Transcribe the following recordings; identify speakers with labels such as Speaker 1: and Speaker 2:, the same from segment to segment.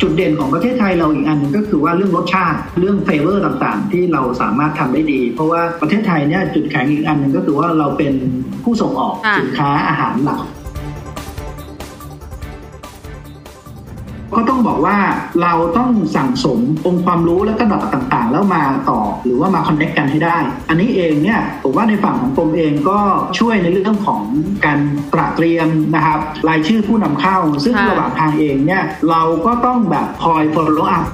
Speaker 1: จุดเด่นของประเทศไทยเราอีกอันนึงก็คือว่าเรื่องรสชาติเรื่อง flavor ต่างๆ ที่เราสามารถทำได้ดี เพราะว่าประเทศไทยเนี่ยจุดแข็งอีกอันหนึ่งก็คือว่าเราเป็นผู้ส่งออกสินค้าอาหารหลัก ก็ต้องบอกว่าเราต้องสั่งสมองค์ความรู้และก็ดอกต่างๆ แล้วมาต่อหรือว่ามาคอนเนคกันให้ได้ อันนี้เองเนี่ยผมว่าในฝั่งของกรมเองก็ช่วยในเรื่องของการตระเตรียมนะครับรายชื่อผู้นำเข้า ซึ่งระหว่างทางเองเนี่ยเราก็ต้องแบบคอย follow up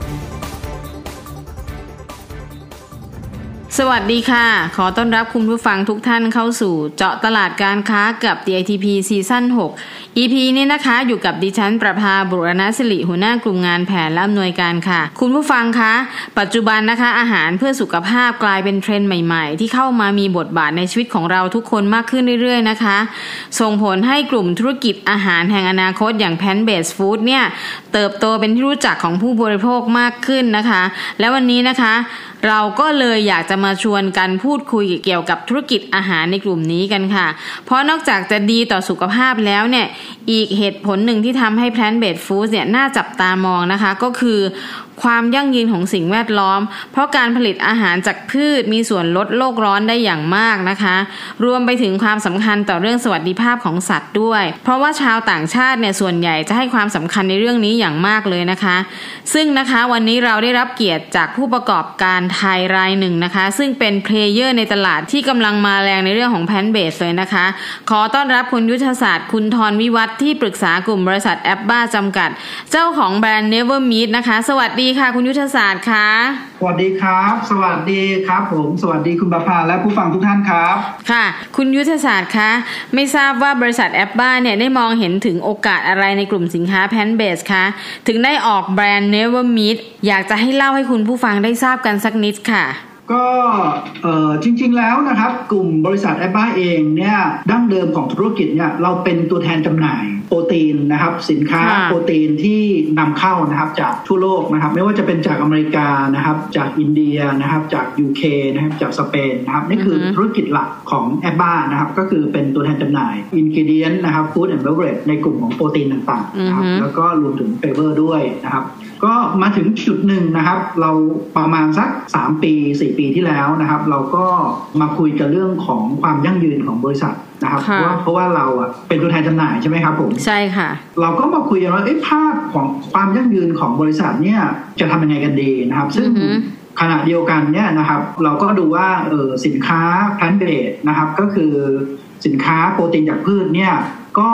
Speaker 2: สวัสดีค่ะ ขอต้อนรับคุณผู้ฟังทุกท่านเข้าสู่เจาะตลาดการค้ากับ DITP ซีซั่น6 EP นี้นะคะอยู่กับดิฉันประภาบุรณสิริหัวหน้ากลุ่มงานแผนและอำนวยการค่ะ คุณผู้ฟังคะ ปัจจุบันนะคะ อาหารเพื่อสุขภาพกลายเป็นเทรนด์ใหม่ๆ ที่เข้ามามีบทบาทในชีวิตของเราทุกคนมากขึ้นเรื่อยๆนะคะ ส่งผลให้กลุ่มธุรกิจอาหารแห่งอนาคตอย่าง plant-based food เนี่ย เติบโตเป็นที่รู้จักของผู้บริโภคมากขึ้นนะคะ และวันนี้นะคะ เราก็เลยอยากจะมาชวนกันพูดคุยเกี่ยวกับธุรกิจอาหารในกลุ่มนี้กันค่ะ เพราะนอกจากจะดีต่อสุขภาพแล้วเนี่ยอีกเหตุผลหนึ่งที่ทำให้แพลนเบดฟู้ดเนี่ยน่าจับตามองนะคะ ก็คือ ความยั่งยืนของสิ่งแวดล้อม เพราะการผลิตอาหารจากพืชมีส่วนลดโลกร้อนได้อย่างมากนะคะ รวมไปถึงความสำคัญต่อเรื่องสวัสดิภาพของสัตว์ด้วย เพราะว่าชาวต่างชาติเนี่ยส่วนใหญ่จะให้ความสำคัญในเรื่องนี้อย่างมากเลยนะคะ ซึ่งนะคะวันนี้เราได้รับเกียรติจากผู้ประกอบการไทยรายหนึ่งนะคะ ซึ่งเป็น player ในตลาดที่กำลังมาแรงในเรื่องของ plant-based เลยนะคะ ขอต้อนรับคุณยุทธศาสตร์ คุณทรวิวัฒที่ปรึกษากลุ่มบริษัท Abbra จำกัด เจ้าของแบรนด์ Never Meat นะคะ สวัสดีค่ะ คุณยุทธศาสตร์ค่ะ
Speaker 1: สวัสดีครับ สวัสดีครับ ผม สวัสดีคุณประภาและผู้ฟังทุกท่านครับ
Speaker 2: ค่ะ คุณยุทธศาสตร์คะ ไม่ทราบว่าบริษัท Abbra เนี่ยได้มองเห็นถึงโอกาสอะไรในกลุ่มสินค้า plant-based คะ ถึงได้ออกแบรนด์ Never Meat อยากจะให้เล่าให้คุณผู้ฟังได้ทราบกันสักนิดค่ะ
Speaker 1: ก็จริงๆแล้วนะครับ กลุ่มบริษัท Abbra เองเนี่ยดั้งเดิมของธุรกิจเนี่ยเราเป็นตัวแทนจำหน่ายโปรตีนนะครับสินค้าโปรตีนที่นำเข้านะครับจากทั่วโลกนะครับ ไม่ว่าจะเป็นจากอเมริกานะครับ จากอินเดียนะครับ จาก UK นะครับจากสเปนนะครับนี่คือธุรกิจหลักของ Abbra นะครับ ก็คือเป็นตัวแทนจำหน่าย ingredient นะครับ food and beverage ในกลุ่มของโปรตีนต่างๆนะครับแล้วก็รวมถึง flavor ด้วยนะครับ ก็มาถึงจุดหนึ่งนะครับ เราประมาณสัก 3 ปี 4 ปีที่แล้วนะครับ เราก็มาคุยกันเรื่องของความยั่งยืนของบริษัทนะครับเพราะว่าเพราะว่าเราอะเป็นตัวแทนจำหน่ายใช่ไหมครับผม
Speaker 2: ใช่ค่ะ
Speaker 1: เราก็มาคุยกันว่าเอ้ภาพของความยั่งยืนของบริษัทเนี่ยจะทำยังไงกันดีนะครับ ซึ่งขณะเดียวกันเนี่ยนะครับ เราก็ดูว่าเออสินค้าแพลนเบสนะครับก็คือสินค้าโปรตีนจากพืชเนี่ย ก็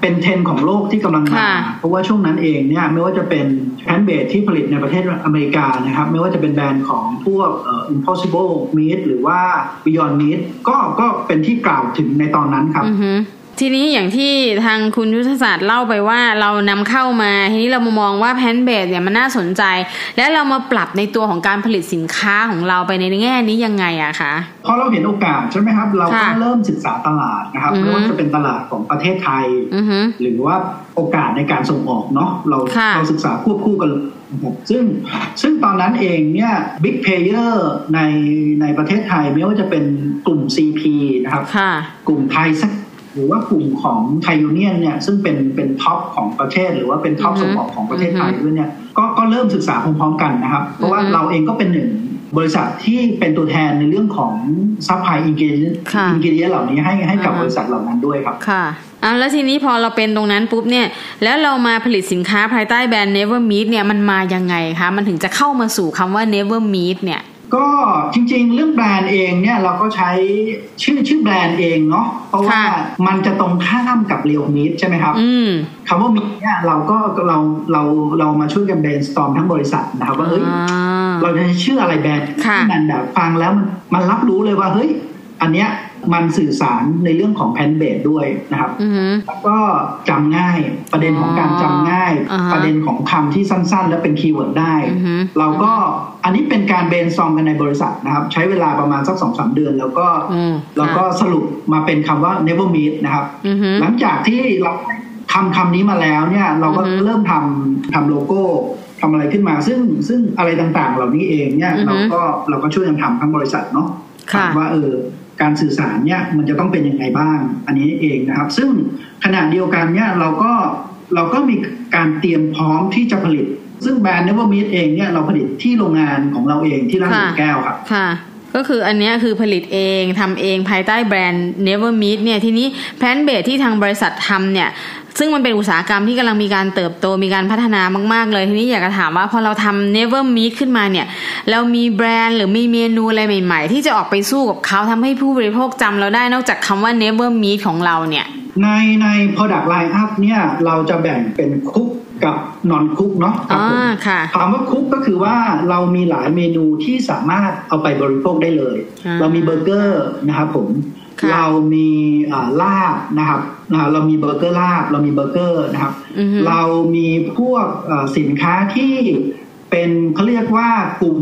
Speaker 1: เป็นเทรนด์ของโลกที่กำลังมา เพราะว่าช่วงนั้นเองเนี่ยไม่ว่าจะเป็น plant-based ที่ผลิตในประเทศอเมริกานะครับ ไม่ว่าจะเป็นแบรนด์ของพวก Impossible Meat หรือว่า Beyond Meat ก็ก็เป็นที่กล่าวถึงในตอนนั้นครับ
Speaker 2: ทีนี้อย่างที่ทางคุณยุทธศาสตร์เล่าไปว่าเรานำเข้ามา ทีนี้เรามามองว่า plant-based เนี่ยมันน่าสนใจ และเรามาปรับในตัวของการผลิตสินค้าของเราไปในแง่นี้ยังไงอะคะ
Speaker 1: พอเราเห็นโอกาสใช่ไหมครับ เราก็เริ่มศึกษาตลาดนะครับไม่ว่าจะเป็นตลาดของประเทศไทย หรือว่าโอกาสในการส่งออกเนาะเราเราศึกษาควบคู่กันซึ่งซึ่งตอนนั้นเองเนี่ย big player ในในประเทศไทยไม่ว่าจะเป็นกลุ่ม CP นะครับ กลุ่มไทยสัก หรือว่ากลุ่มของไทยูเนียนเนี่ยซึ่งเป็นเป็น top ของประเทศ หรือว่าเป็น top ส่งออกของประเทศไทยด้วยเนี่ยก็ก็เริ่มศึกษาพร้อมๆกันนะครับ เพราะว่าเราเองก็เป็นหนึ่งบริษัทที่เป็นตัวแทนในเรื่องของ supply ingre ingredient เหล่านี้ให้ให้กับบริษัทเหล่านั้นด้วยครับ
Speaker 2: ค่ะอะแล้วทีนี้พอเราเป็นตรงนั้นปุ๊บเนี่ย แล้วเรามาผลิตสินค้าภายใต้แบรนด์ Never Meat เนี่ยมันมายังไงคะมันถึงจะเข้ามาสู่คำว่า Never Meat เนี่ย
Speaker 1: ก็จริงๆ เรื่องแบรนด์เองเนี่ยเราก็ใช้ชื่อชื่อแบรนด์เองเนาะเพราะว่ามันจะตรงข้ามกับ real meat ใช่ไหมครับคำว่า meat เนี่ยเราก็เราเราเรามาช่วยกัน brainstorm ทั้งบริษัทนะครับว่าเฮ้ยเราจะชื่ออะไรแบรนด์ที่มันแบบฟังแล้วมันมันรับรู้เลยว่าเฮ้ย อันเนี้ยมันสื่อสารในเรื่องของ plant-based ด้วยนะครับ
Speaker 2: อือฮึ
Speaker 1: แล้วก็จำง่ายประเด็นของการจำง่าย
Speaker 2: อ่าฮะ
Speaker 1: ประเด็นของคำที่สั้น ๆ และเป็น keyword ได้
Speaker 2: อือฮึ
Speaker 1: เราก็อันนี้เป็นการ brainstorm กันในบริษัทนะครับ ใช้เวลาประมาณสักสองสามเดือน แล้วก็
Speaker 2: อืม
Speaker 1: แล้วก็สรุปมาเป็นคำว่า Never Meat นะครับ
Speaker 2: อือฮึ
Speaker 1: หลังจากที่เราทำคำนี้มาแล้วเนี่ยเราก็
Speaker 2: อือฮึ
Speaker 1: เริ่มทำทำโลโก้ทำอะไรขึ้นมา ซึ่งซึ่งอะไรต่างๆ เหล่านี้เองเนี่ย
Speaker 2: อือฮึ
Speaker 1: เราก็เราก็ช่วยกันทำทั้งบริษัทเนาะ
Speaker 2: ค่ะ
Speaker 1: ว่าเออ การสื่อสารเนี่ยมันจะต้องเป็นยังไงบ้าง อันนี้เองนะครับ ซึ่งขณะเดียวกันเนี่ยเราก็เราก็มีการเตรียมพร้อมที่จะผลิต ซึ่งแบรนด์ Never Meet เองเนี่ยเราผลิตที่โรงงานของเราเองที่ร้านหมูแก้วครับ
Speaker 2: ก็คืออันนี้คือผลิตเองทำเองภายใต้แบรนด์ Never Meet เนี่ยทีนี้แพลนเบสที่ทางบริษัททำเนี่ยซึ่งมันเป็นอุตสาหกรรมที่กำลังมีการเติบโตมีการพัฒนามากๆ เลยทีนี้อยากจะถามว่าพอเราทำ Never Meet ขึ้นมาเนี่ย เรามีแบรนด์หรือมีเมนูอะไรใหม่ ๆ ที่จะออกไปสู้กับเขาทำให้ผู้บริโภคจำเราได้นอกจากคำว่า Never Meet ของเราเนี่ย
Speaker 1: ในใน product line up เนี่ยเราจะแบ่งเป็นคุก กับนอนคุกเนาะครับ
Speaker 2: อ่า
Speaker 1: ผม
Speaker 2: ค่ะ
Speaker 1: ถามว่าคุกก็คือว่าเรามีหลายเมนูที่สามารถเอาไปบริโภคได้เลย
Speaker 2: อ่า
Speaker 1: เรามีเบอร์เกอร์นะครับผม
Speaker 2: ค่ะ
Speaker 1: เรามีอ่าลาบนะครับอ่าเรามีเบอร์เกอร์ลาบ เรามีเบอร์เกอร์นะครับ
Speaker 2: อือฮึ
Speaker 1: เรามีพวกเอ่อสินค้าที่เป็นเขาเรียกว่ากลุ่ม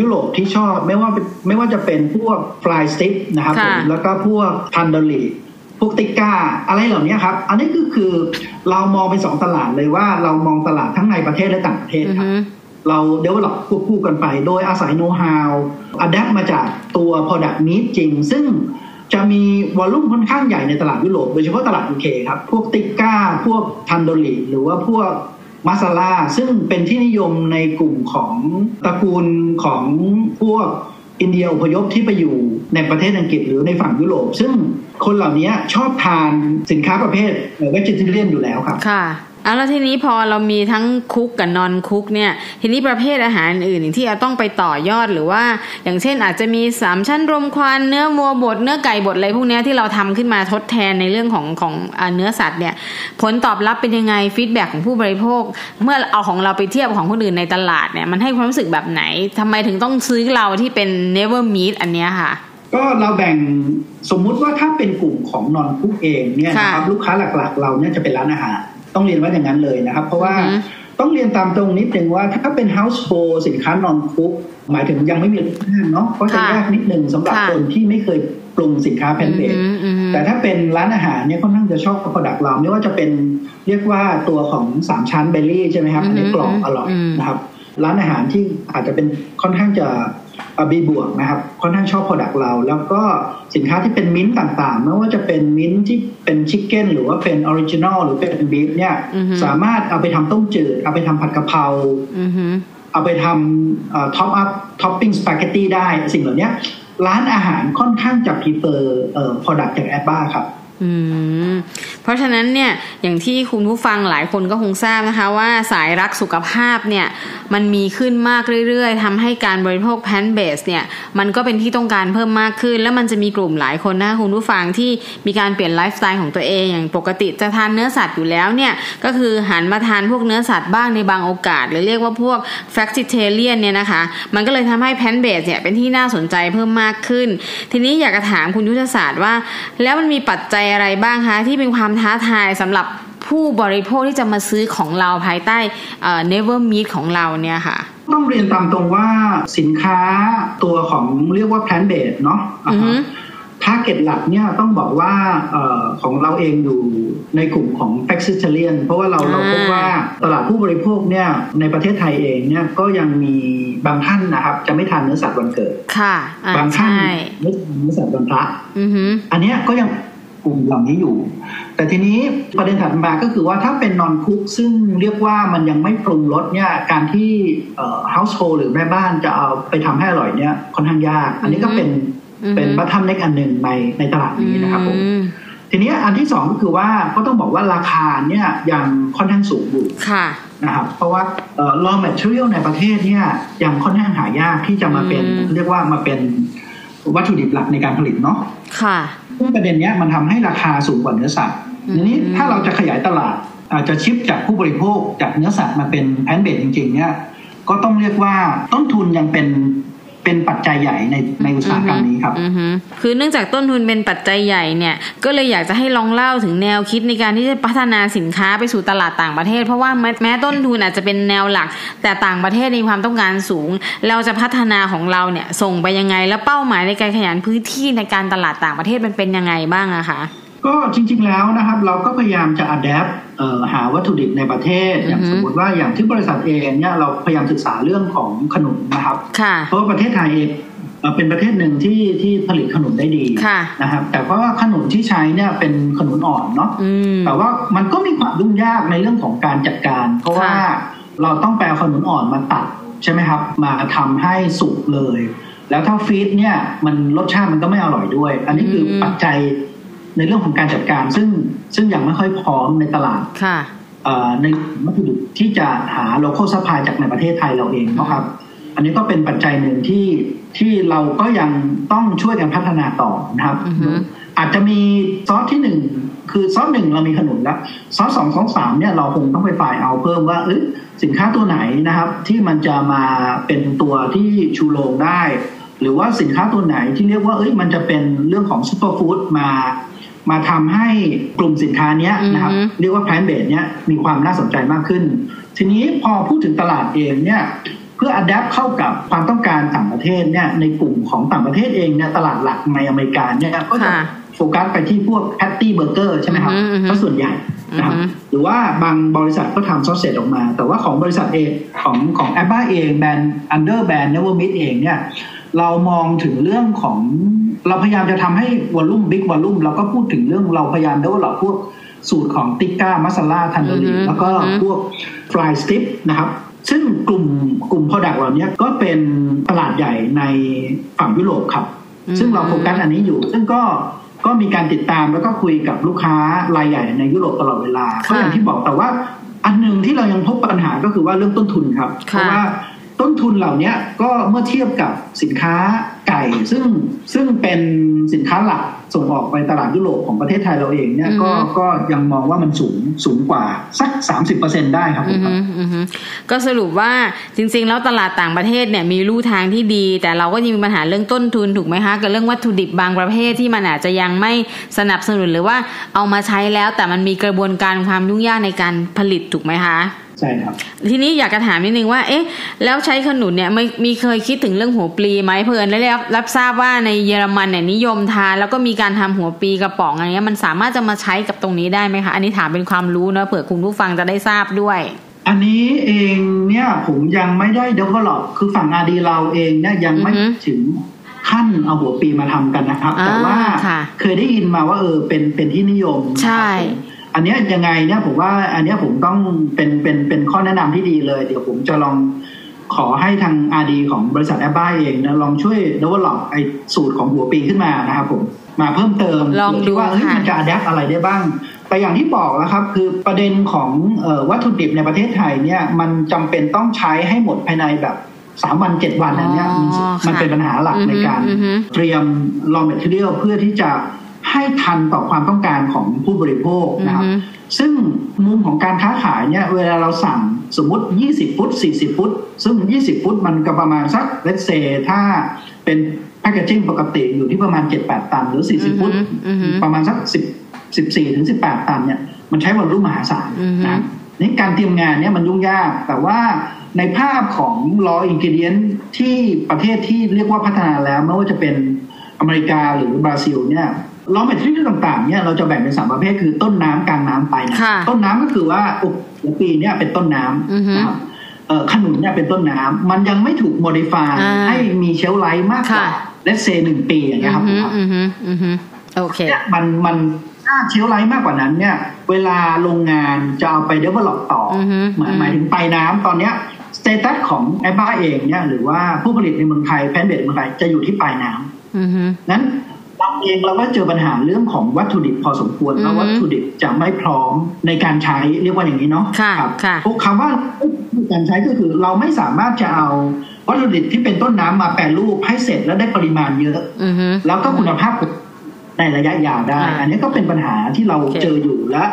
Speaker 1: ยุโรปที่ชอบไม่ว่าเป็นไม่ว่าจะเป็นพวก fried stick นะครับผม
Speaker 2: ค่ะ
Speaker 1: แล้วก็พวกทันเดอรี พวก tikka อะไรเหล่านี้ครับ อันนี้ก็คือเรามองเป็นสองตลาดเลยว่าเรามองตลาดทั้งในประเทศและต่างประเทศ
Speaker 2: อือ
Speaker 1: ครับ
Speaker 2: ฮึ
Speaker 1: เรา develop ควบคู่กันไป โดยอาศัย know-how adapt มาจากตัว product meat จริง ซึ่งจะมี volume ค่อนข้างใหญ่ในตลาดยุโรปโดยเฉพาะตลาด UK ครับ พวก tikka พวกทันโดริหรือว่าพวก masala ซึ่งเป็นที่นิยมในกลุ่มของตระกูลของพวกอินเดียอพยพที่ไปอยู่ ในประเทศอังกฤษหรือในฝั่งยุโรป ซึ่งคนเหล่านี้ชอบทานสินค้าประเภท vegetarian อยู่แล้วครับ
Speaker 2: ค่ะอะแล้วทีนี้พอเรามีทั้งคุกกับนอนคุกเนี่ย ทีนี้ประเภทอาหารอื่นที่จะต้องไปต่อยอดหรือว่า อย่างเช่นอาจจะมีสามชั้นรมควันเนื้อวัวบดเนื้อไก่บดอะไรพวกนี้ที่เราทำขึ้นมาทดแทนในเรื่องของของอเนื้อสัตว์เนี่ย ผลตอบรับเป็นยังไงฟีดแบ็ของผู้บริโภค เมื่อเอาของเราไปเทียบของคนอื่นในตลาดเนี่ยมันให้ความรู้สึกแบบไหนทำไมถึงต้องซื้อเราที่เป็น never meet อันเนี้ยค่ะ
Speaker 1: ก็เราแบ่งสมมุติว่าถ้าเป็นกลุ่มของนอนคุกเองเนี่ยนะครับ
Speaker 2: ค่ะ
Speaker 1: ลูกค้าหลักๆ เราเนี่ยจะเป็นร้านอาหาร ต้องเรียนว่าอย่างนั้นเลยนะครับ เพราะว่า
Speaker 2: อือฮึ
Speaker 1: ต้องเรียนตามตรงนิดนึงว่าถ้าเป็น household สินค้านอนคุกหมายถึงยังไม่มีร้านอาหารเนาะก็จะ
Speaker 2: ค่ะ
Speaker 1: ยากนิดนึงสำหรับ
Speaker 2: ค่ะ
Speaker 1: คนที่ไม่เคยปรุงสินค้าแพนเบส
Speaker 2: อืมอืมอืม
Speaker 1: แต่ถ้าเป็นร้านอาหารเนี่ยค่อนข้างจะชอบ product เราไม่ว่าจะเป็นเรียกว่าตัวของสามชั้นเบลลี่ใช่ไหมครับอันนี้กรอบอร่อย
Speaker 2: อืม
Speaker 1: นะครับ ร้านอาหารที่อาจจะเป็นค่อนข้างจะ บีบวกนะครับค่อนข้างชอบ product เรา แล้วก็สินค้าที่เป็น mince ต่างๆ ไม่ว่าจะเป็น mince ที่เป็น chicken หรือว่าเป็น original หรือเป็น beef เนี่ย
Speaker 2: อือฮึ
Speaker 1: สามารถเอาไปทำต้มจืด เอาไปทำผัดกะเพรา
Speaker 2: อือฮึ
Speaker 1: เอาไปทำ top up topping สปาเกตตี้ได้สิ่งเหล่านี้ร้านอาหารค่อนข้างจะ prefer เอ่อ product จากแอดบ้าครับ
Speaker 2: อืมเพราะฉะนั้นเนี่ยอย่างที่คุณผู้ฟังหลายคนก็คงทราบนะคะว่าสายรักสุขภาพเนี่ยมันมีขึ้นมากเรื่อยๆทำให้การบริโภคแพนเบสเนี่ยมันก็เป็นที่ต้องการเพิ่มมากขึ้น แล้วมันจะมีกลุ่มหลายคนนะคะคุณผู้ฟังที่มีการเปลี่ยนไลฟ์สไตล์ของตัวเองอย่างปกติจะทานเนื้อสัตว์อยู่แล้วเนี่ยก็คือหันมาทานพวกเนื้อสัตว์บ้างในบางโอกาส หรือเรียกว่าพวก f a c t i t a r i a n เนี่ยนะคะมันก็เลยทำให้แพนเบสเนี่ยเป็นที่น่าสนใจเพิ่มมากขึ้น ทีนี้อยากจะถามคุณยุทธศาสตร์ว่า แล้วมันมีปัจจัยอะไรบ้างคะที่เป็นความท้าทายสำหรับผู้บริโภคที่จะมาซื้อของเราภายใต้เอ่อ Never Meet ของเราเนี่ยค่ะ
Speaker 1: ต้องเรียนตามตรงว่าสินค้าตัวของเรียกว่า plant based เนาะ
Speaker 2: อือฮึ
Speaker 1: ทาร์เก็ตหลักเนี่ยต้องบอกว่าเออของเราเองอยู่ในกลุ่มของ f a x i t a r i a n เพราะว่าเรา
Speaker 2: อ่า
Speaker 1: เราพบว่าตลาดผู้บริโภคเนี่ยในประเทศไทยเองเนี่ยก็ยังมีบางท่านนะครับจะไม่ทานเนื้อสัตว์วันเกิด
Speaker 2: ค่ะอ่า
Speaker 1: บางท่าน
Speaker 2: ใช่
Speaker 1: ไม่ทานเนื้อสัตว์วันพระ
Speaker 2: อือฮึ
Speaker 1: อันเนี้ยก็ยัง กลุ่มเหล่านี้อยู่ แต่ทีนี้ประเด็นถัดมาก็คือว่าถ้าเป็นนอนคุกซึ่งเรียกว่ามันยังไม่ปรุงรสเนี่ยการที่เอ่อ household หรือแม่บ้านจะเอาไปทำให้อร่อยเนี่ยค่อนข้างยาก อันนี้ก็เป็น
Speaker 2: อือฮึ
Speaker 1: เป็นบัตทัมเล็กอันหนึ่งในในตลาดนี้นะครับผม
Speaker 2: อืม
Speaker 1: ทีนี้อันที่สองก็คือว่าก็ต้องบอกว่าราคาเนี่ยยังค่อนข้างสูงอยู่
Speaker 2: ค่ะ
Speaker 1: นะครับเพราะว่าเอ่อ raw material ในประเทศเนี่ยยังค่อนข้างหายากที่จะมาเป็น
Speaker 2: อืม
Speaker 1: เรียกว่ามาเป็นวัตถุดิบหลักในการผลิตเนาะ
Speaker 2: ค่ะ
Speaker 1: ซึ่งประเด็นเนี้ยมันทำให้ราคาสูงกว่าเนื้อสัตว์
Speaker 2: อืม
Speaker 1: ทีนี้ถ้าเราจะขยายตลาด อาจจะชิปจากผู้บริโภคจากเนื้อสัตว์มาเป็นแพนเบดจริงๆเนี่ยก็ต้องเรียกว่าต้นทุนยังเป็น เป็นปัจจัยใหญ่ในในอุตสาหกรรมนี้ครับ
Speaker 2: อือฮึคือเนื่องจากต้นทุนเป็นปัจจัยใหญ่เนี่ยก็เลยอยากจะให้ลองเล่าถึงแนวคิดในการที่จะพัฒนาสินค้าไปสู่ตลาดต่างประเทศ เพราะว่าแม้แม้ต้นทุนอาจจะเป็นแนวหลัก แต่ต่างประเทศมีความต้องการสูง เราจะพัฒนาของเราเนี่ยส่งไปยังไง แล้วเป้าหมายในการขยายพื้นที่ในการตลาดต่างประเทศมันเป็นยังไงบ้างอะคะ
Speaker 1: ก็จริงๆแล้วนะครับ เราก็พยายามจะอัดแอปหาวัตถุดิบในประเทศ อย่าง
Speaker 2: อือฮึ
Speaker 1: สมมติว่าอย่างที่บริษัทเองเนี่ยเราพยายามศึกษาเรื่องของขนมนะครับ
Speaker 2: ค่ะ
Speaker 1: เพราะว่าประเทศไทยเองเอ่อเป็นประเทศหนึ่งที่ที่ผลิตขนมได้ดี
Speaker 2: ค่ะ
Speaker 1: นะครับ แต่เพราะว่าขนมที่ใช้เนี่ยเป็นขนมอ่อนเนาะ
Speaker 2: อืม
Speaker 1: แต่ว่ามันก็มีความยุ่งยากในเรื่องของการจัดการ เพราะว่า
Speaker 2: ค่ะ
Speaker 1: เราต้องแปลขนมอ่อนมาตัดใช่ไหมครับ มาทำให้สุกเลย แล้วถ้าฟีดเนี่ยมันรสชาติมันก็ไม่อร่อยด้วย อันนี้คือปัจจัย ในเรื่องของการจัดการซึ่งซึ่งยังไม่ค่อยพร้อมในตลาด
Speaker 2: ค่ะ
Speaker 1: เอ่อในวัตถุดิบที่จะหา local supply จากในประเทศไทยเราเองนะครับ อันนี้ก็เป็นปัจจัยหนึ่งที่ที่เราก็ยังต้องช่วยกันพัฒนาต่อนะครับ
Speaker 2: อือฮึ
Speaker 1: อาจจะมีซอสที่หนึ่งคือ source หนึ่งเรามีขนุนแล้ว source สอง source สามเนี่ยเราคงต้องไปฝ่ายเอาเพิ่มว่าเอยสินค้าตัวไหนนะครับ ที่มันจะมาเป็นตัวที่ชูโรงได้ หรือว่าสินค้าตัวไหนที่เรียกว่าเอ้ยมันจะเป็นเรื่องของ superfood มา มาทำให้กลุ่มสินค้าเนี้ยนะครับ
Speaker 2: อือฮึ
Speaker 1: เรียกว่า plant-based เนี้ยมีความน่าสนใจมากขึ้น ทีนี้พอพูดถึงตลาดเองเนี่ยเพื่อ adapt เข้ากับความต้องการต่างประเทศเนี่ยในกลุ่มของต่างประเทศเองเนี่ยตลาดหลักในอเมริกาเนี่ยก็จะ
Speaker 2: ค่ะ
Speaker 1: โฟกัสไปที่พวก patty เบอร์เกอร์ใช่ไหมครับ
Speaker 2: อือฮึอือฮึ
Speaker 1: ก็ส่วนใหญ่นะครับ
Speaker 2: อือฮึ
Speaker 1: หรือว่าบางบริษัทก็ทำ sausage ออกมา แต่ว่าของบริษัทเองของของแอปบ้าเองแบรนด์ under แบรนด์ Never Meat เองเนี่ยเรามองถึงเรื่องของ เราพยายามจะทำให้ volume big volume เราก็พูดถึงเรื่องเราพยายาม develop พวกสูตรของ tikka masala tandoori อื
Speaker 2: อฮึ
Speaker 1: แล้วก็
Speaker 2: อือฮึ
Speaker 1: พวก fry strip นะครับ ซึ่งกลุ่มกลุ่ม Product เหล่านี้ก็เป็นตลาดใหญ่ในฝั่งยุโรปครับ ซึ่งเราโฟกัสอันนี้อยู่ ซึ่งก็ก็มีการติดตามแล้วก็คุยกับลูกค้ารายใหญ่ในยุโรปตลอดเวลาก็อย่างที่บอกแต่ว่าอันหนึ่งที่เรายังพบปัญหาก็คือว่าเรื่องต้นทุนครับ เพ
Speaker 2: ค่ะ
Speaker 1: ราะว่า ต้นทุนเหล่านี้ก็เมื่อเทียบกับสินค้าไก่ ซึ่งซึ่งเป็นสินค้าหลักส่งออกไปตลาดยุโรปของประเทศไทยเราเองเนี่ยก็ก็ยังมองว่ามันสูงสูงกว่าสัก 30%ได้ครับผ
Speaker 2: อื
Speaker 1: ม
Speaker 2: อ
Speaker 1: ครั
Speaker 2: ฮึ
Speaker 1: บ
Speaker 2: อือฮึก็สรุปว่าจริง ๆ แล้วตลาดต่างประเทศเนี่ยมีลู่ทางที่ดี แต่เราก็ยังมีปัญหาเรื่องต้นทุนถูกไหมคะกับเรื่องวัตถุดิบบางประเภทที่มันอาจจะยังไม่สนับสนุนหรือว่าเอามาใช้แล้วแต่มันมีกระบวนการความยุ่งยากในการผลิตถูกไหมคะ
Speaker 1: ใช่ครับ
Speaker 2: ทีนี้อยากจะถามนิดนึงว่า เอ๊ะ แล้วใช้ขนุนเนี่ยไม่มีเคยคิดถึงเรื่องหัวปลีไหมเพลินได้รับรับทราบว่าในเยอรมันเนี่ยนิยมทานแล้วก็มีการทำหัวปลีกระป๋องอะไรเงี้ยมันสามารถจะมาใช้กับตรงนี้ได้ไหมคะ อันนี้ถามเป็นความรู้เนอะเผื่อคุณผู้ฟังจะได้ทราบด้วย
Speaker 1: อันนี้เองเนี่ยผมยังไม่ได้ develop คือฝั่งอาดีเราเองเนี่ยยังไม่
Speaker 2: อือฮึ
Speaker 1: ถึงขั้นเอาหัวปีมาทำกันนะครับ
Speaker 2: อ่า
Speaker 1: แต่ว่า
Speaker 2: ค่ะ
Speaker 1: เคยได้ยินมาว่าเออเป็นเป็นที่นิยมนะครับ
Speaker 2: ใช่
Speaker 1: ผม อันเนี้ยยังไงเนี่ยผมว่า อันเนี้ยผมต้องเป็นเป็นเป็นข้อแนะนำที่ดีเลย เดี๋ยวผมจะลองขอให้ทางอาดีของบริษัทแอปบ้าเองนะลองช่วย develop ไอ้สูตรของหัวปีขึ้นมานะครับผมมาเพิ่มเติม
Speaker 2: ลองดู
Speaker 1: ว่าเอ้ย
Speaker 2: ค่ะ
Speaker 1: มันจะ adapt อะไรได้บ้าง แต่อย่างที่บอกแล้วครับ คือประเด็นของเออวัตถุดิบในประเทศไทยเนี่ยมันจำเป็นต้องใช้ให้หมดภายในแบบสามวันเจ็ดวันอันเนี้ยมัน
Speaker 2: อ๋อค่ะ
Speaker 1: มันเป็นปัญหาหลัก
Speaker 2: อือฮึ
Speaker 1: ในการ
Speaker 2: อือฮึ
Speaker 1: เตรียม raw material เพื่อที่จะ ให้ทันต่อความต้องการของผู้บริโภคนะครับ
Speaker 2: อือฮึ
Speaker 1: ซึ่งมุมของการค้าขายเนี่ยเวลาเราสั่งสมมติ 20 ฟุต 40 ฟุต ซึ่ง 20 ฟุตมันก็ประมาณสักเลตเซถ้าเป็นแพคเกจิ้งปกติอยู่ที่ประมาณ 7-8 ตัน หรือ 40 ฟุต
Speaker 2: อือฮึ
Speaker 1: ประมาณสัก 10 14ถึง18 ตันเนี่ยมันใช้วอลลุ่มมหาศาล
Speaker 2: อือฮึ
Speaker 1: นะครับนี่การเตรียมงานเนี่ยมันยุ่งยาก แต่ว่าในภาพของรออินกิเดียนที่ประเทศที่เรียกว่าพัฒนาแล้วไม่ว่าจะเป็นอเมริกาหรือบราซิลเนี่ย รอแมทริกต่างๆเนี่ยเราจะแบ่งเป็นสามประเภทคือต้นน้ำกลางน้ำปลายน้
Speaker 2: ค่ะำ
Speaker 1: ต้นน้ำก็คือว่าอุปหัวปีเนี่ยเป็นต้นน้
Speaker 2: อือฮึำ
Speaker 1: นะครับเอ่อขนุนเนี่ยเป็นต้นน้ำมันยังไม่ถูกโมดิฟาย
Speaker 2: อ่า
Speaker 1: ให้มี shelf life มากกว่า
Speaker 2: ค่ะ
Speaker 1: let's say หนึ่งปีอย่างเงี้ยครับ
Speaker 2: อื
Speaker 1: ผม
Speaker 2: อ
Speaker 1: ครับ
Speaker 2: ฮึอือฮึอือฮึโอเค
Speaker 1: เนี่ยมันมันถ้า shelf life มากกว่านั้นเนี่ย เวลาโรงงานจะเอาไป develop ต่ออ
Speaker 2: อฮึ
Speaker 1: หมาย
Speaker 2: อืม
Speaker 1: หมายถึงปลายน้ำตอนเนี้ย status ของแอปบ้าเองเนี่ยหรือว่าผู้ผลิตในเมืองไทย plant-based เมืองไทยจะอยู่ที่ปลายน้ำ
Speaker 2: อือฮึ
Speaker 1: นั้น เราเองเราก็เจอปัญหาเรื่องของวัตถุดิบพอสมควร
Speaker 2: อือฮึ
Speaker 1: แล้ววัตถุดิบจะไม่พร้อมในการใช้เรียกว่าอย่างนี้เนาะ
Speaker 2: ค่ะ
Speaker 1: ครับ
Speaker 2: ค่ะ
Speaker 1: พวกคำว่าการใช้ก็คือเราไม่สามารถจะเอาวัตถุดิบที่เป็นต้นน้ำมาแปรรูปให้เสร็จแล้วได้ปริมาณเยอะ
Speaker 2: อือฮึ
Speaker 1: แล้วก็คุณภาพในระยะยาวได้
Speaker 2: อ่า
Speaker 1: อันนี้ก็เป็นปัญหาที่เรา
Speaker 2: โอเค
Speaker 1: เจออยู่และ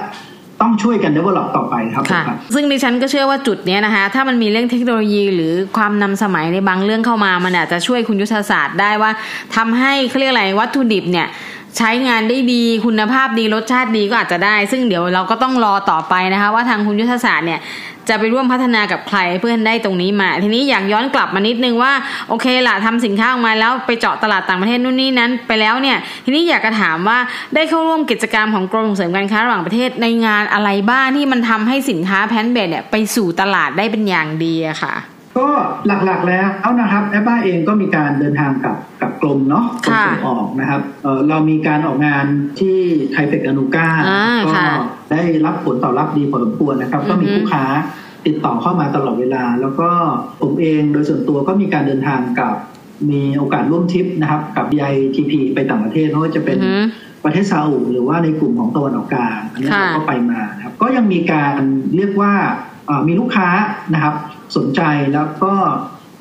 Speaker 1: ต้องช่วยกัน develop ต่อไปครับ
Speaker 2: ค่ะ
Speaker 1: ครับ
Speaker 2: ซึ่งดิฉันก็เชื่อว่าจุดเนี้ยนะคะ ถ้ามันมีเรื่องเทคโนโลยีหรือความนำสมัยในบางเรื่องเข้ามา มันอาจจะช่วยคุณยุทธศาสตร์ได้ว่าทำให้เขาเรียกอะไรวัตถุดิบเนี่ยใช้งานได้ดีคุณภาพดีรสชาติดีก็อาจจะได้ ซึ่งเดี๋ยวเราก็ต้องรอต่อไปนะคะ ว่าทางคุณยุทธศาสตร์เนี่ย จะไปร่วมพัฒนากับใครเพื่อได้ตรงนี้มา ทีนี้อยากย้อนกลับมานิดนึงว่าโอเคล่ะทำสินค้าออกมาแล้วไปเจาะตลาดต่างประเทศนู่นนี่นั้นไปแล้วเนี่ย ทีนี้อยากจะถามว่าได้เข้าร่วมกิจกรรมของกรมส่งเสริมการค้าระหว่างประเทศในงานอะไรบ้างที่มันทำให้สินค้าแพนเบดเนี่ยไปสู่ตลาดได้เป็นอย่างดีอะค่ะ
Speaker 1: ก็หลักๆแล้วเอานะครับแอปบ้าเองก็มีการเดินทางกับกับกรมเนาะกรม
Speaker 2: ค่ะ
Speaker 1: ส่งออกนะครับเอ่อเรามีการออกงานที่ไทเปกอนุก้า
Speaker 2: อ่า
Speaker 1: ก็
Speaker 2: ค่ะ
Speaker 1: ได้รับผลตอบรับดีพอสมควรนะครับ ก็มี
Speaker 2: อือฮึ
Speaker 1: ลูกค้าติดต่อเข้ามาตลอดเวลา แล้วก็ผมเองโดยส่วนตัวก็มีการเดินทางกับมีโอกาสร่วมทริปนะครับ กับ BITP ไปต่างประเทศไม่ว่าจะเป็น
Speaker 2: อือฮึ
Speaker 1: ประเทศซาอุหรือว่าในกลุ่มของตะวันออกกลางอันนี้
Speaker 2: ค่ะ
Speaker 1: เราก็ไปมานะครับ ก็ยังมีการเรียกว่าเอ่อมีลูกค้านะครับ สนใจแล้วก็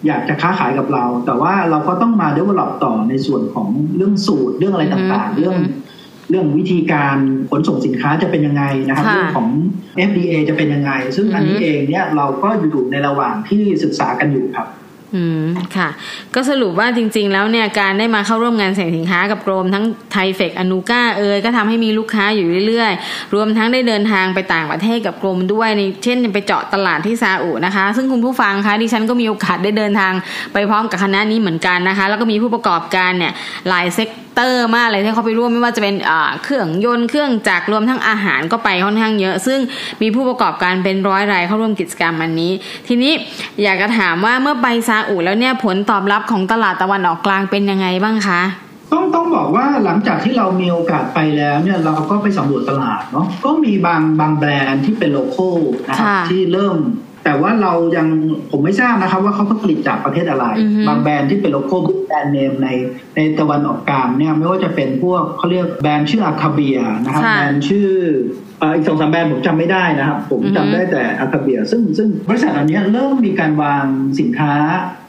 Speaker 1: อยากจะค้าขายกับเรา แต่ว่าเราก็ต้องมา develop ต่อในส่วนของเรื่องสูตรเรื่องอะไรต่างๆ
Speaker 2: อืม
Speaker 1: เรื่องเรื่องวิธีการขนส่งสินค้าจะเป็นยังไงนะครับ
Speaker 2: ค่ะ
Speaker 1: เรื่องของ FDA จะเป็นยังไง ซึ่งอันนี้
Speaker 2: อือฮึ
Speaker 1: เองเนี่ยเราก็อยู่ในระหว่างที่ศึกษากันอยู่ครับ
Speaker 2: อืมค่ะ ก็สรุปว่าจริง ๆ แล้วเนี่ยการได้มาเข้าร่วมงานแสดงสินค้ากับกรมทั้งไทเฟกอนูก้าเอยก็ทำให้มีลูกค้าอยู่เรื่อยๆ รวมทั้งได้เดินทางไปต่างประเทศกับกรมด้วยในเช่นไปเจาะตลาดที่ซาอุนะคะ ซึ่งคุณผู้ฟังคะดิฉันก็มีโอกาสได้เดินทางไปพร้อมกับคณะนี้เหมือนกันนะคะ แล้วก็มีผู้ประกอบการเนี่ยหลาย sector มากเลยที่เขาไปร่วมไม่ว่าจะเป็นเครื่องยนต์เครื่องจักรรวมทั้งอาหารก็ไปค่อนข้างเยอะ ซึ่งมีผู้ประกอบการเป็นร้อยรายเข้าร่วมกิจกรรมอันนี้ ทีนี้อยากจะถามว่าเมื่อไปซาอุแล้วเนี่ยผลตอบรับของตลาดตะวันออกกลางเป็นยังไงบ้างคะ
Speaker 1: ต้องต้องบอกว่าหลังจากที่เรามีโอกาสไปแล้วเนี่ยเราก็ไปสำรวจตลาดเนาะก็มีบางบางแบรนด์ที่เป็น localนะครับ
Speaker 2: ค่ะ
Speaker 1: ที่เริ่ม แต่ว่าเรายังผมไม่ทราบนะครับ ว่าเขาผลิตจากประเทศอะไร
Speaker 2: อือฮึ
Speaker 1: บางแบรนด์ที่เป็น local แบรนด์เนมในในตะวันออกกลางเนี่ยไม่ว่าจะเป็นพวกเขาเรียกแบรนด์ชื่ออาคาเบียนะครับ
Speaker 2: ค่ะ
Speaker 1: แบรนด์ชื่อเอ่ออีกสองสามแบรนด์ผมจำไม่ได้นะครับ ผม
Speaker 2: อือฮึ
Speaker 1: จำได้แต่อาคาเบีย ซึ่งซึ่งบริษัทเหล่านี้เริ่มมีการวางสินค้า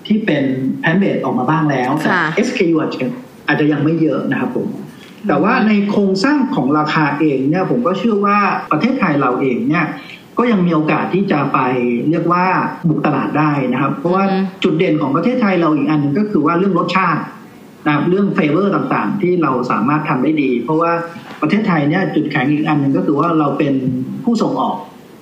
Speaker 1: ที่เป็น plant-based ออกมาบ้างแล้วแต่
Speaker 2: ค่ะ
Speaker 1: SKU อาจจะอาจจะยังไม่เยอะนะครับผมแต่ว่าในโครงสร้างของราคาเองเนี่ยผมก็เชื่อว่าประเทศไทยเราเองเนี่ยก็ยังมีโอกาสที่จะไปเรียกว่าบุกตลาดได้นะครับ เพราะว่า
Speaker 2: อืม
Speaker 1: จุดเด่นของประเทศไทยเราอีกอันหนึ่งก็คือว่าเรื่องรสชาติ นะครับเรื่อง flavor ต่างๆ ที่เราสามารถทำได้ดี เพราะว่าประเทศไทยเนี่ยจุดแข็งอีกอันหนึ่งก็คือว่าเราเป็นผู้ส่งออก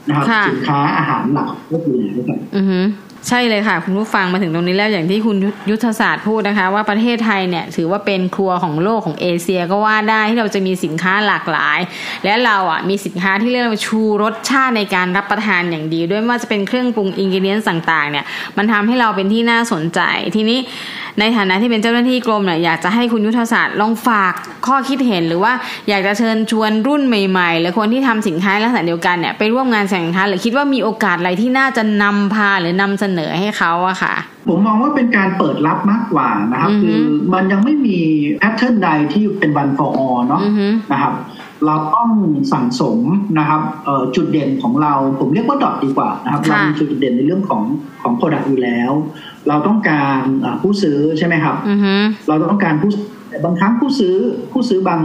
Speaker 1: นะครับ
Speaker 2: ค่ะ
Speaker 1: สินค้าอาหารหลักก็คือแล้วกัน
Speaker 2: อือฮึ ใช่เลยค่ะ คุณผู้ฟังมาถึงตรงนี้แล้วอย่างที่คุณยุทธศาสตร์พูดนะคะ ว่าประเทศไทยเนี่ยถือว่าเป็นครัวของโลกของเอเชียก็ว่าได้ที่เราจะมีสินค้าหลากหลาย และเราอะมีสินค้าที่เรียกว่าชูรสชาติในการรับประทานอย่างดี ด้วยว่าจะเป็นเครื่องปรุงอินกิเดียนต่างๆเนี่ยมันทำให้เราเป็นที่น่าสนใจทีนี้ในฐานะที่เป็นเจ้าหน้าที่กรมเนี่ยอยากจะให้คุณยุทธศาสตร์ลองฝากข้อคิดเห็นหรือว่าอยากจะเชิญชวนรุ่นใหม่ๆ หรือคนที่ทำสินค้าลักษณะเดียวกันเนี่ยไปร่วมงานแสดงสินค้าหรือคิดว่ามีโอกาสอะไรที่น่าจะนำพาหรือนำเสนอให้เขาอะค่ะ
Speaker 1: ผมมองว่าเป็นการเปิดรับมากกว่านะครับ
Speaker 2: อือฮึ
Speaker 1: คือมันยังไม่มีแพทเทิร์นใดที่เป็น one for all เนาะ
Speaker 2: อือฮึ
Speaker 1: นะครับ เราต้องสั่งสมนะครับเอ่อจุดเด่นของเราผมเรียกว่าดอทดีกว่านะครับ
Speaker 2: ค่ะ
Speaker 1: เรามีจุดเด่นในเรื่องของของ product อยู่แล้ว เราต้องการเอ่อผู้ซื้อใช่ไหมครับ
Speaker 2: อือฮึ
Speaker 1: เราต้องการผู้แต่บางครั้งผู้ซื้อผู้ซื้อบาง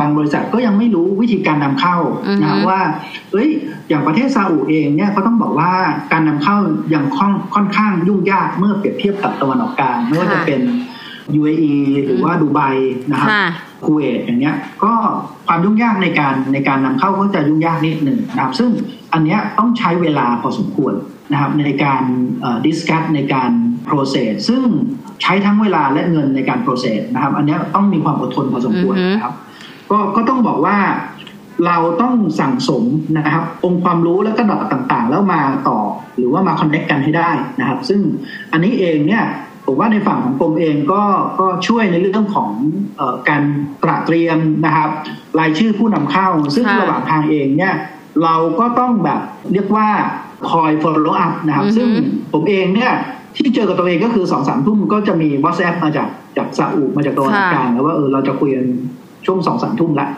Speaker 1: บางบริษัทก็ยังไม่รู้วิธีการนำเข้า
Speaker 2: อือฮึ
Speaker 1: นะว่าเอ้ยอย่างประเทศซาอุเองเนี่ยก็ต้องบอกว่าการนำเข้ายังค่อนค่อนข้างยุ่งยากเมื่อเปรียบเทียบกับตะวันออกกลางไม่ว่าจะเป็น UAE หรือว่าดูไบนะครับ
Speaker 2: ค่ะ
Speaker 1: คูเวตอย่างเงี้ยก็ความยุ่งยากในการในการนำเข้าก็จะยุ่งยากนิดหนึ่งนะครับ ซึ่งอันเนี้ยต้องใช้เวลาพอสมควรนะครับในการ discuss ในการ process ซึ่งใช้ทั้งเวลาและเงินในการ process นะครับ อันเนี้ยต้องมีความอดทนพอสมควร
Speaker 2: อือฮึ
Speaker 1: นะครับก็ก็ต้องบอกว่าเราต้องสั่งสมนะครับ องค์ความรู้และก็ดอกต่างๆ แล้วมาต่อหรือว่ามาคอนเน c กกันให้ได้นะครับ ซึ่งอันนี้เองเนี่ย ผมว่าในฝั่งของกรมเองก็ก็ช่วยในเรื่องของเออการตระเตรียมนะครับ รายชื่อผู้นำเข้า ซึ่ง
Speaker 2: ค่ะ
Speaker 1: ระหว่างทางเองเนี่ยเราก็ต้องแบบเรียกว่าคอย follow up นะครับ
Speaker 2: อือฮึ
Speaker 1: ซึ่งผมเองเนี่ยที่เจอกับตัวเองก็คือสองสามทุ่มก็จะมี WhatsApp มาจากจากซาอุมาจากตะวันออกกลางแล้วว่าเออเราจะคุยกันช่วงสองสามทุ่มละ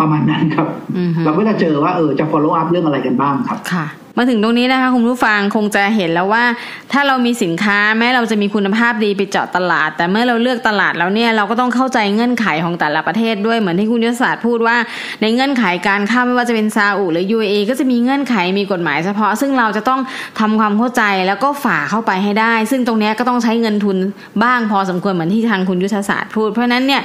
Speaker 1: ประมาณนั้นครับ
Speaker 2: อือฮึ
Speaker 1: เราก็จะเจอว่าเออจะ follow up เรื่องอะไรกันบ้างครับ
Speaker 2: ค่ะ มาถึงตรงนี้นะคะคุณผู้ฟังคงจะเห็นแล้วว่า ถ้าเรามีสินค้าแม้เราจะมีคุณภาพดีไปเจาะตลาด แต่เมื่อเราเลือกตลาดแล้วเนี่ยเราก็ต้องเข้าใจเงื่อนไขของแต่ละประเทศด้วยเหมือนที่คุณยุทธศาสตร์พูดว่า ในเงื่อนไขการข้ามไม่ว่าจะเป็นซาอุหรือ UAE ก็จะมีเงื่อนไขมีกฎหมายเฉพาะ ซึ่งเราจะต้องทำความเข้าใจแล้วก็ฝ่าเข้าไปให้ได้ ซึ่งตรงนี้ก็ต้องใช้เงินทุนบ้างพอสมควรเหมือนที่ทางคุณยุทธศาสตร์พูด เพราะนั้นเนี่ย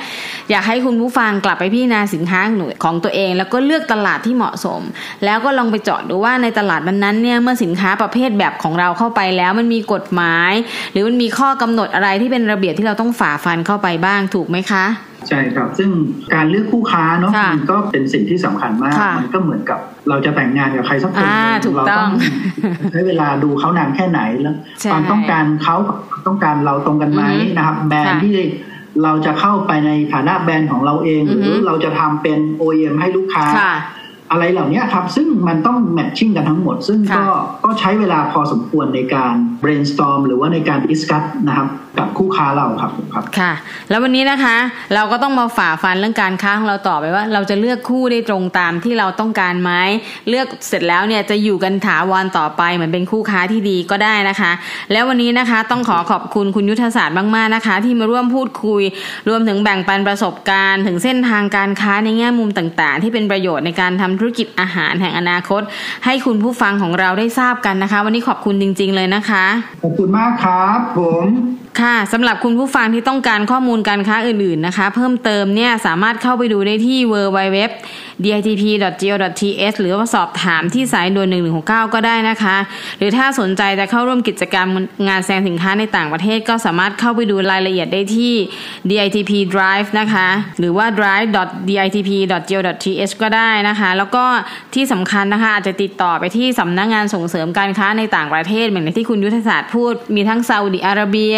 Speaker 2: อยากให้คุณผู้ฟังกลับไปพิจารณาสินค้าของตัวเอง แล้วก็เลือกตลาดที่เหมาะสม แล้วก็ลองไปเจาะดูว่าในตลาดนั้นๆเนี่ยเมื่อสินค้าประเภทแบบของเราเข้าไปแล้วมันมีกฎหมาย หรือมันมีข้อกำหนดอะไรที่เป็นระเบียบที่เราต้องฝ่าฟันเข้าไปบ้างถูกไหมคะ
Speaker 1: ใช่ครับ ซึ่งการเลือกคู่ค้าเนาะมันก็เป็นสิ่งที่สำคัญมาก มันก็เหมือนกับเราจะแต่งงานกับใครสักคนเราต้องใช้เวลาดูเขานานแค่ไหนแล้วความต้องการเขาต้องการเราตรงกันไหมนะครับ แบรนด์ที่เราจะเข้าไปในฐานะแบรนด์ของเราเอง หรือเราจะทำเป็น OEM ให้ลูกค้า อะไรเหล่านี้ครับ ซึ่งมันต้องแมทชิ่งกันทั้งหมด ซึ่งก็ก็ใช้เวลาพอสมควรในการ brainstorm หรือว่าในการ discuss นะครับ กับคู่ค้าเราครับผมครับ
Speaker 2: ค่ะ แล้ววันนี้นะคะ เราก็ต้องมาฝ่าฟันเรื่องการค้าของเราต่อไปว่า เราจะเลือกคู่ได้ตรงตามที่เราต้องการไหมเลือกเสร็จแล้วเนี่ยจะอยู่กันถาวรต่อไปเหมือนเป็นคู่ค้าที่ดีก็ได้นะคะ แล้ววันนี้นะคะต้องขอขอบคุณคุณยุทธศาสตร์มากๆนะคะ ที่มาร่วมพูดคุย รวมถึงแบ่งปันประสบการณ์ ถึงเส้นทางการค้าในแง่มุมต่าง ๆ ที่เป็นประโยชน์ในการทำธุรกิจอาหารแห่งอนาคต ให้คุณผู้ฟังของเราได้ทราบกันนะคะ วันนี้ขอบคุณจริง ๆ เลยนะคะ
Speaker 1: ขอบคุณมากครับผม
Speaker 2: ค่ะสำหรับคุณผู้ฟังที่ต้องการข้อมูลการค้าอื่นๆนะคะ เพิ่มเติมเนี่ยสามารถเข้าไปดูได้ที่ www ditp.go.th หรือว่าสอบถามที่สายด่วน1169 ก็ได้นะคะ หรือถ้าสนใจจะเข้าร่วมกิจกรรมงานแสดงสินค้าในต่างประเทศก็สามารถเข้าไปดูรายละเอียดได้ที่ ditp drive นะคะ หรือว่า drive.ditp.go.th ก็ได้นะคะ แล้วก็ที่สำคัญนะคะอาจจะติดต่อไปที่สำนักงงานส่งเสริมการค้าในต่างประเทศเหมือนที่คุณยุทธศาสตร์พูด มีทั้งซาอุดิอาระเบีย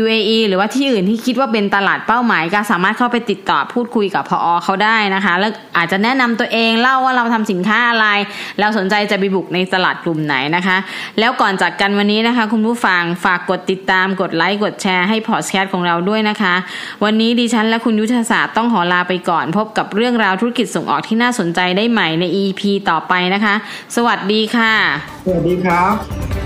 Speaker 2: UAE หรือว่าที่อื่นที่คิดว่าเป็นตลาดเป้าหมายก็สามารถเข้าไปติดต่อพูดคุยกับพอเขาได้นะคะ แล้วอาจจะแนะนำตัวเองเล่าว่าเราทำสินค้าอะไร เราสนใจจะไปบุกในตลาดกลุ่มไหนนะคะ แล้วก่อนจากกันวันนี้นะคะ คุณผู้ฟังฝากกดติดตามกดไลค์กดแชร์ให้พอดแคสต์ของเราด้วยนะคะ วันนี้ดิฉันและคุณยุทธศาสตร์ต้องขอลาไปก่อน พบกับเรื่องราวธุรกิจส่งออกที่น่าสนใจได้ใหม่ใน EP ต่อไปนะคะ สวัสดีค่ะ
Speaker 1: สวัสดีครับ